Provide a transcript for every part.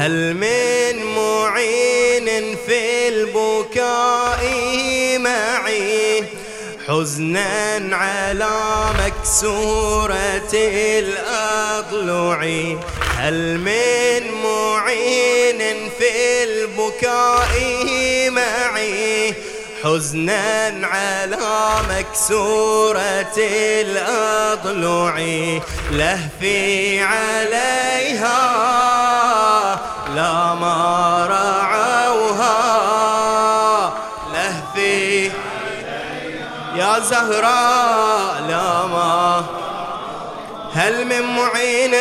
هل من معين في البكاء معي؟ حزنا على مكسورة الأضلع. هل من معين في البكاء معي؟ حزنا على مكسورة الأضلع. لهفي عليها لا ما رعوها لهفي. يا زهراء لا ما. هل من معين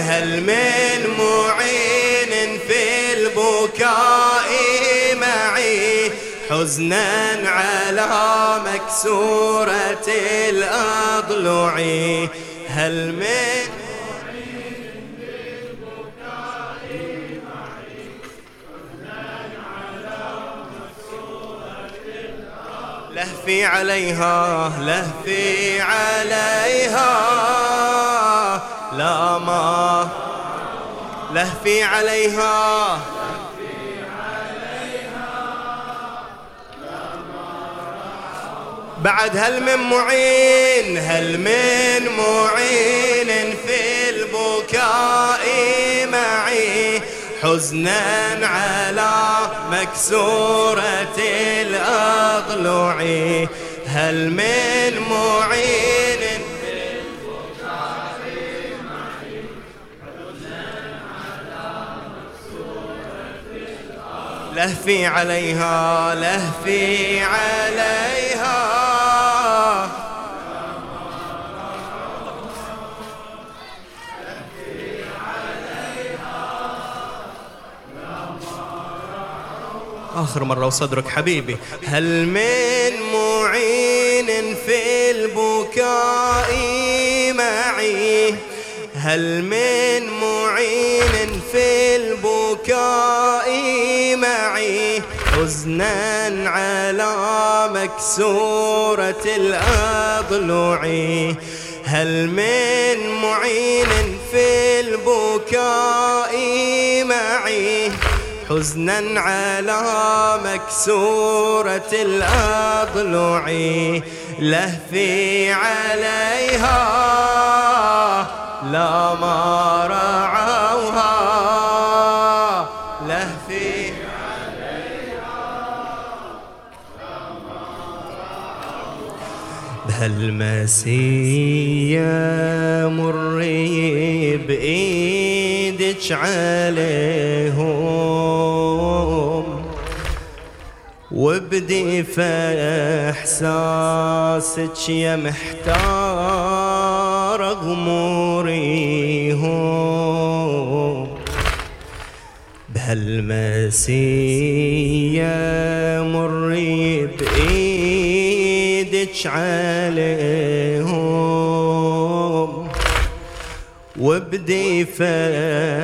هل من معين في البكاء معي؟ حزنا على مكسورة الأضلع. هل من لهفي عليها لهفي عليها. لا ما لهفي عليها. بعد هل من معين هل من معين في البكاء؟ حزنا على مكسورة الأضلع هل من معين؟ لهفي عليها لهفي عليها. آخر مرة وصدرك حبيبي. هل من معين في البكاء معي؟ هل من معين في البكاء معي؟ حزنا على مكسورة الأضلع. هل من معين في البكاء معي؟ حزنا على مكسورة الأضلع لهفي عليها لا ما رعوها لهفي بهالمسية مري بإيدك عليهم وبدي احساسك يا محتار غموريهم بهالمسية مري بإيدك عليهم. وبدي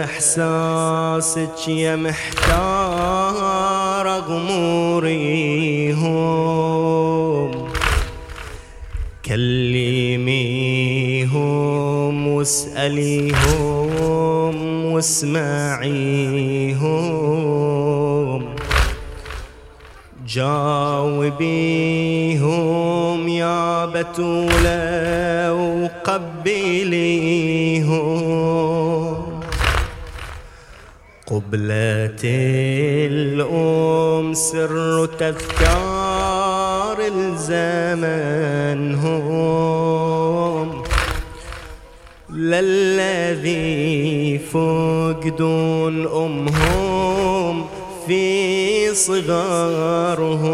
احساسك يا محتار غموريهم كلميهم واسأليهم واسمعيهم جاوبيهم يا بتولة وقبليهم قبلة الأم سر تذكار الزمن هم. للذي فقدون أمهم في صغارهم.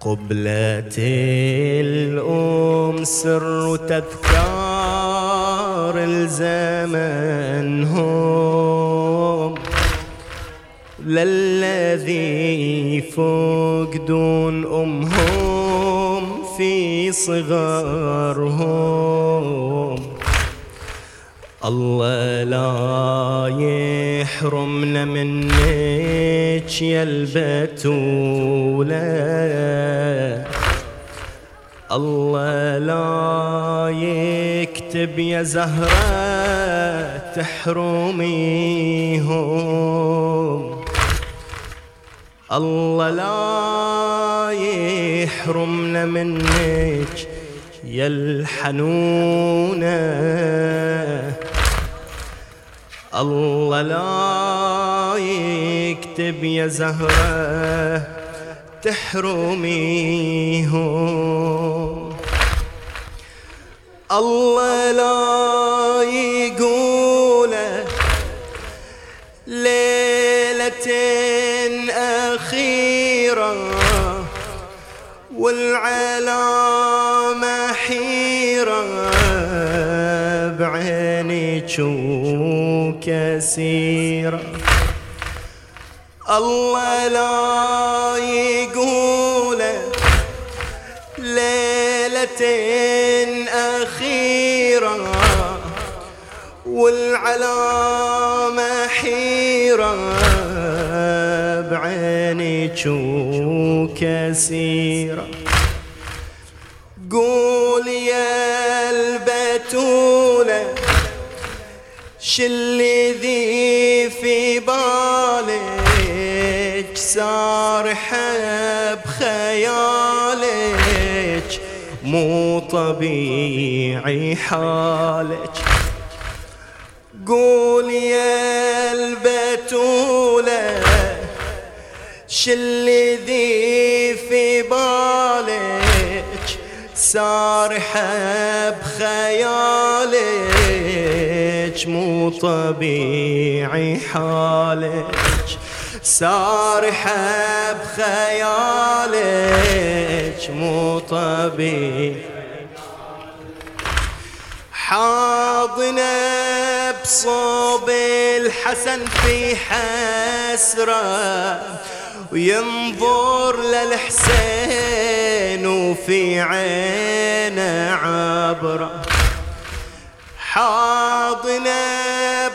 قبلة الأم سر تذكار الزمن هم. للذي فقدون أمهم في صغارهم الله لا يحرمنا منك يا البتولة الله لا يكتب يا زهرة تحرميهم. الله لا يحرمنا منك يا الحنونة الله لا يكتب يا زهرة تحرميهم. الله لا يقول ليلة أخيرة والعلامة حيرة بعينك وكسيرة الله لا يقول ليلة والعلامة حيرة بعينك وكسيرة قول يا البتولة شلي ذي في بالك سارحة بخيالك مو طبيعي حالك. قول يا البتولة شلي ذي في بالك سارحة بخيالك مو طبيعي حالك. سارحة بخيالك مو طبيعي حاضنة بصوب الحسن في حسرة وينظر للحسين وفي عينه عبرة. حاضنة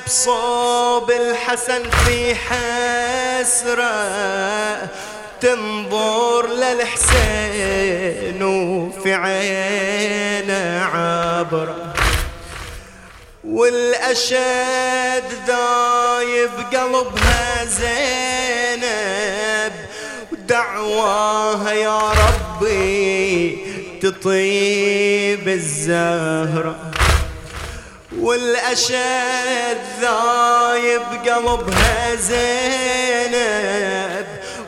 بصوب الحسن في حسرة تنظر للحسين وفي عينه عبرة. والأشد دايب قلبها زينب ودعواها يا ربي تطيب الزهرة. والأشد ذايب قلبها زينب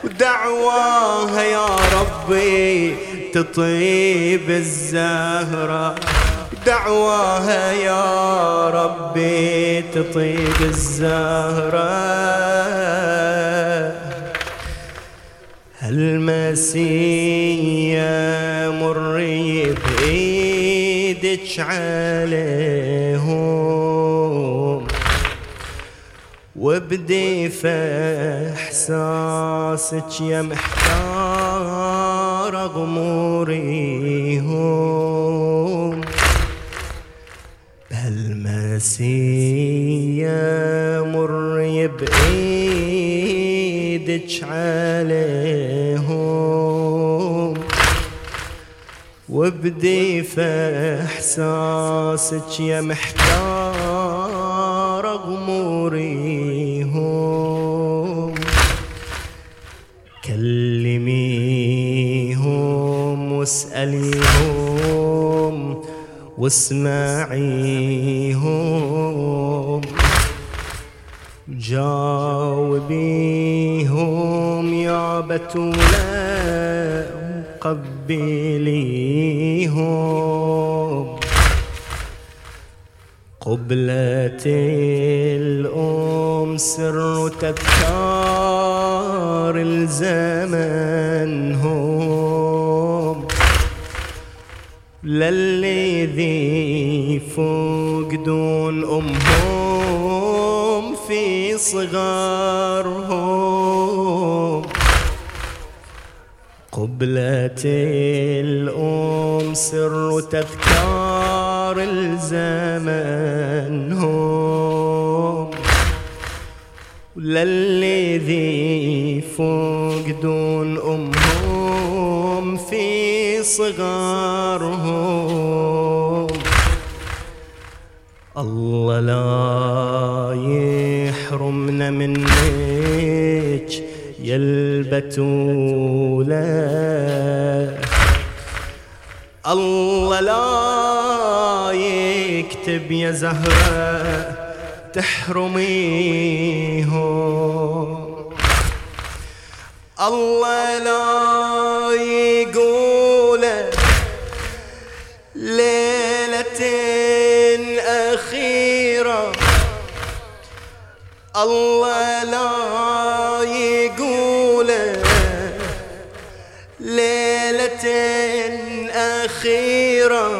ودعواها يا ربي تطيب الزهرة. دعواها يا ربي تطيب الزهرة. هالمسية مري بإيدك عليهم وبدي احساسك يا محتار غموريهم المسيا مر بإيدك عليهم وبدي إحساسك يا محتار غموريهم كلميهم واسأليهم واسمعيهم جاوبيهم يا بتولة قبليهم. قبلة الأم سر تذكار الزمن. للذي فقدون أمهم في صغارهم. قبلة الأم سر تذكار الزمن هم للذي فقدون أمهم في صغارهم الله لا حظنا منك يا البتولة الله لا يكتب يا زهرة تحرميهم الله لا يقول الله لا يقول ليلة أخيرة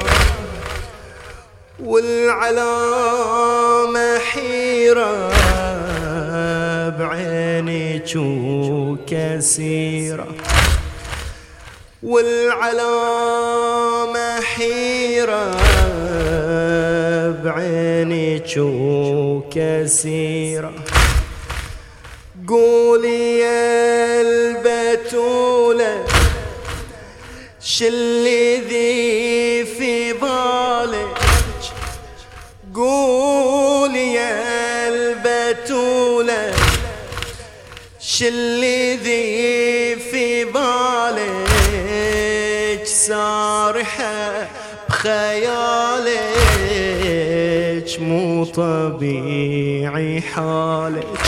والعلامة حيرة بعينك وكسيرة والعلامة حيرة بعينك وكسيرة قولي يا البتولة شلي ذي في بالك قولي يا البتولة شلي ذي طبيعي حالك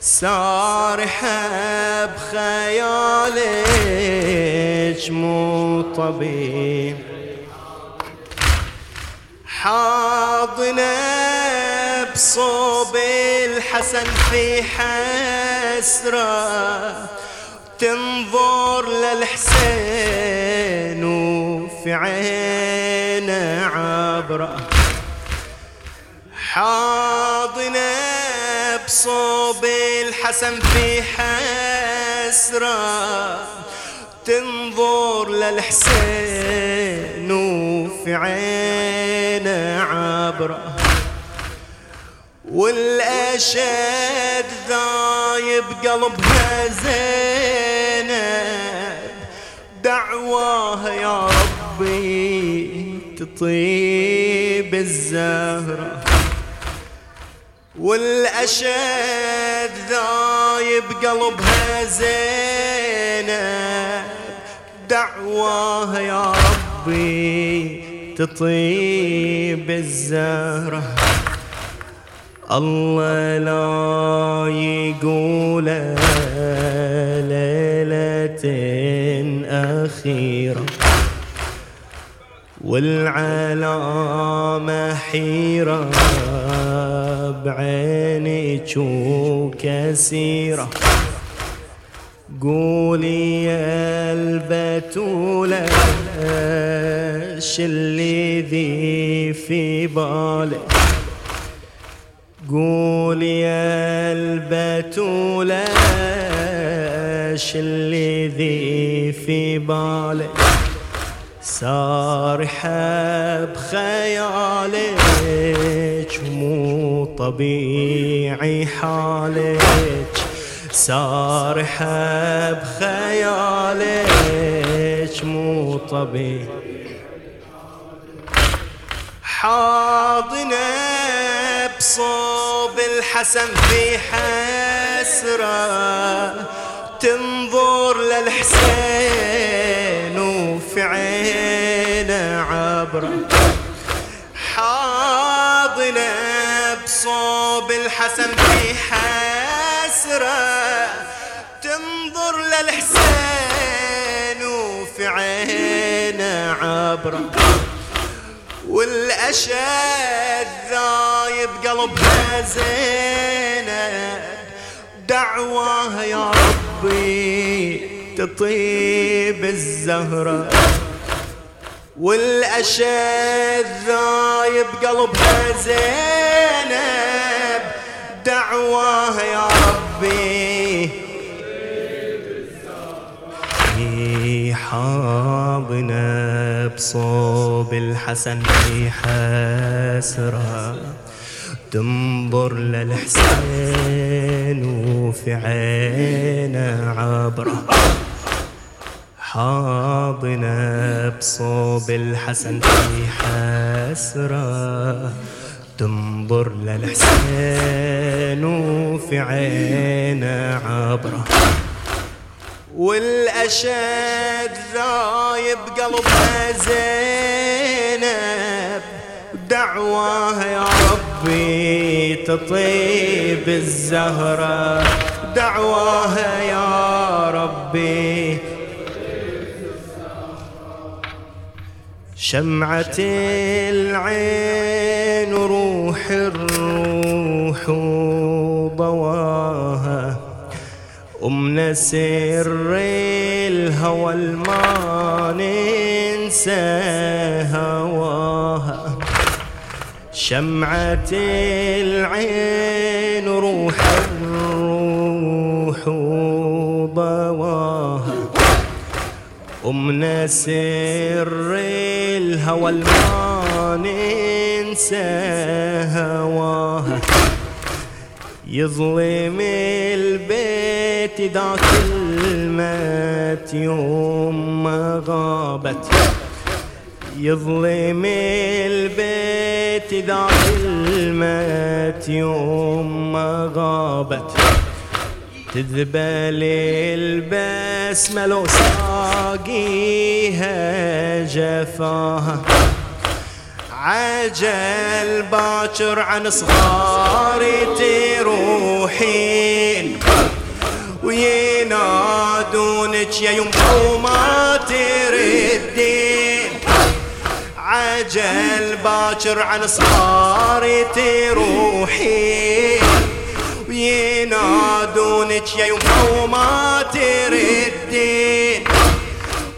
سارحة بخيالك مو طبيعي. حاضنة بصوب الحسن في حسرة تنظر للحسين وفي عينه عبره حاضنة بصوب الحسن في حسرة تنظر للحسين وفي عينه عبره والأشد ذايب قلبها زينب دعواها يا ربي تطيب الزهرة. والأشد ذايب قلبها زينب دعواها يا ربي تطيب الزهرة. الله لا يقول ليلة أخيرة. والعلامة حيرة بعينك وكسيرة قولي يا البتولة اللي ذي في بالك قولي يا البتولة اللي ذي في بالك سارحة بخيالك مو طبيعي حالك. سارحة بخيالك مو طبيعي. حاضنة بصوب الحسن في حسرة. تنظر للحسين وفي عينه عبره حاضنة بصوب الحسن في حسرة. تنظر للحسين وفي عينه عبره والأشد ذايب قلبها زينب دعواها يا ربي تطيب الزهرة. والأشد ذايب قلبها زينب. دعواها يا ربي حاضنة بصوب الحسن في حسرة. تنظر للحسين وفي عينه عبره حاضنة بصوب الحسن في حسرة. تنظر للحسين وفي عينه عبره والأشد ذايب قلبها زينب. دعواها يا ربي تطيب الزهرة دعواها يا ربي. شمعة العين روح الروح ضواها أمنا سر الهوى الما ننسى هواها شمعة العين روح الروح ضواها أمنا سر الهوى الما ننسى هواها يظلم البيت ذاك المات يوم ما غابت. يظلم البيت ذاك المات يوم ما غابت. تذبل البسمة لو ساقيها جفاها. عجل باكر عن صغاري تروحين. وينادونك يا يمه وما تردين. عجل باكر عن صغاري تروحين وينادونك يا يمه وما تردين.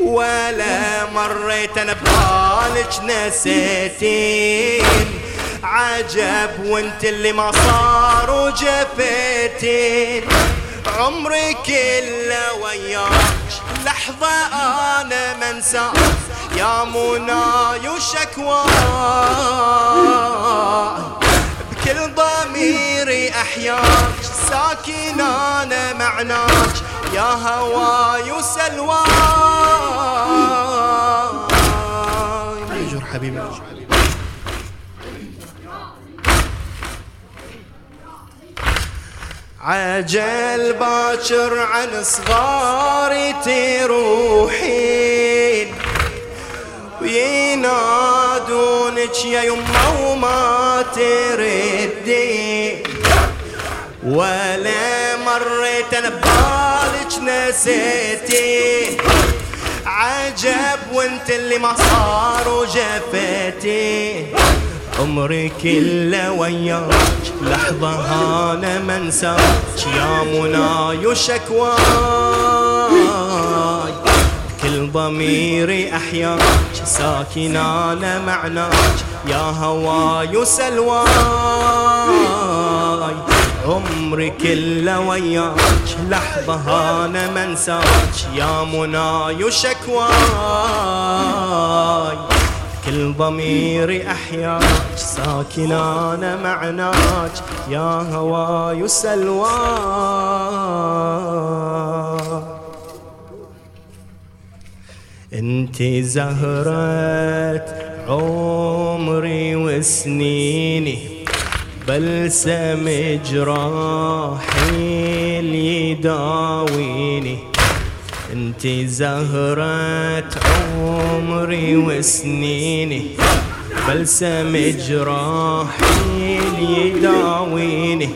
ولا مريت أنا ببالك نسيتين. عجب وانت اللي ما صار وجفتين عمري كله وياك. لحظة أنا منسى يا مناي وشكواي بكل ضميري أحياك ساكن انا معناك يا هواي وسلواي مأجور حبيبي. عجل باكر عن صغاري تروحين وينادونك يا يمه وما تردين ولا مريت أنا ببالك نسيتي. عجب وانت اللي ما صار وجفتي. عمري كله وياك لحظة أنا ما انساك. يا مناي وشكواي ضميري أحياك ساكن انا معناك يا هواي وسلواي عمري كله وياك. لحظة أنا ما انساك يا مناي وشكواي كل ضميري أحياك ساكن انا معناك يا هواي وسلواي انت زهرة عمري وسنيني بلسم جراحي اللي يداويني انت زهرة عمري وسنيني بلسم جراحي اللي يداويني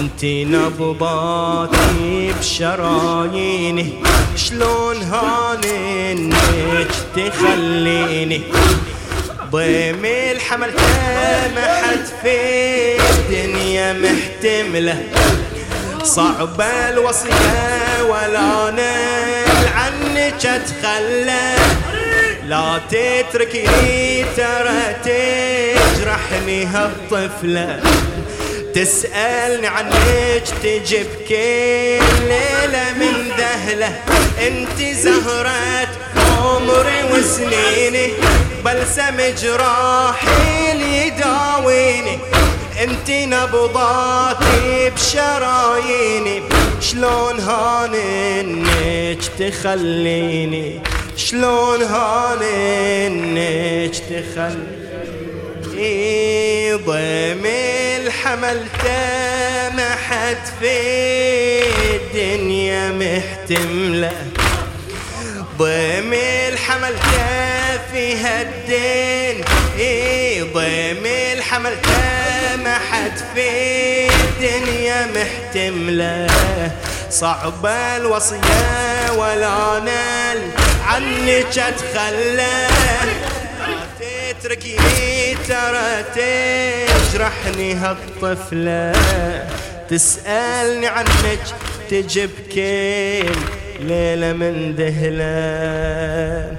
انت نبضاتي بشراييني. شلون هاننك تخليني ضيم الحمل تمحت في الدنيا محتملة. صعبة الوصية ولا نل عنك أتخلى. لا تتركني ترى تجرحني هالطفلة. تسألني عنك تجيب كل ليلة من ذهلة انت زهرة عمري وسنيني بلسم جراحي اللي يداويني انت نبضاتي بشراييني. شلون هاننك تخليني؟ شلون هاننك تخليني؟ ضيم الحمل تمح حد في الدنيا محتمله ضيم الحمل كافي هالدين. اي ضيم الحمل ما حد في الدنيا محتمله صعبة الوصية ولا نال عنك اتخلى تتركيني ترى تجرحني هالطفلة. تسألني عنك تجيب كل ليلة من دهلة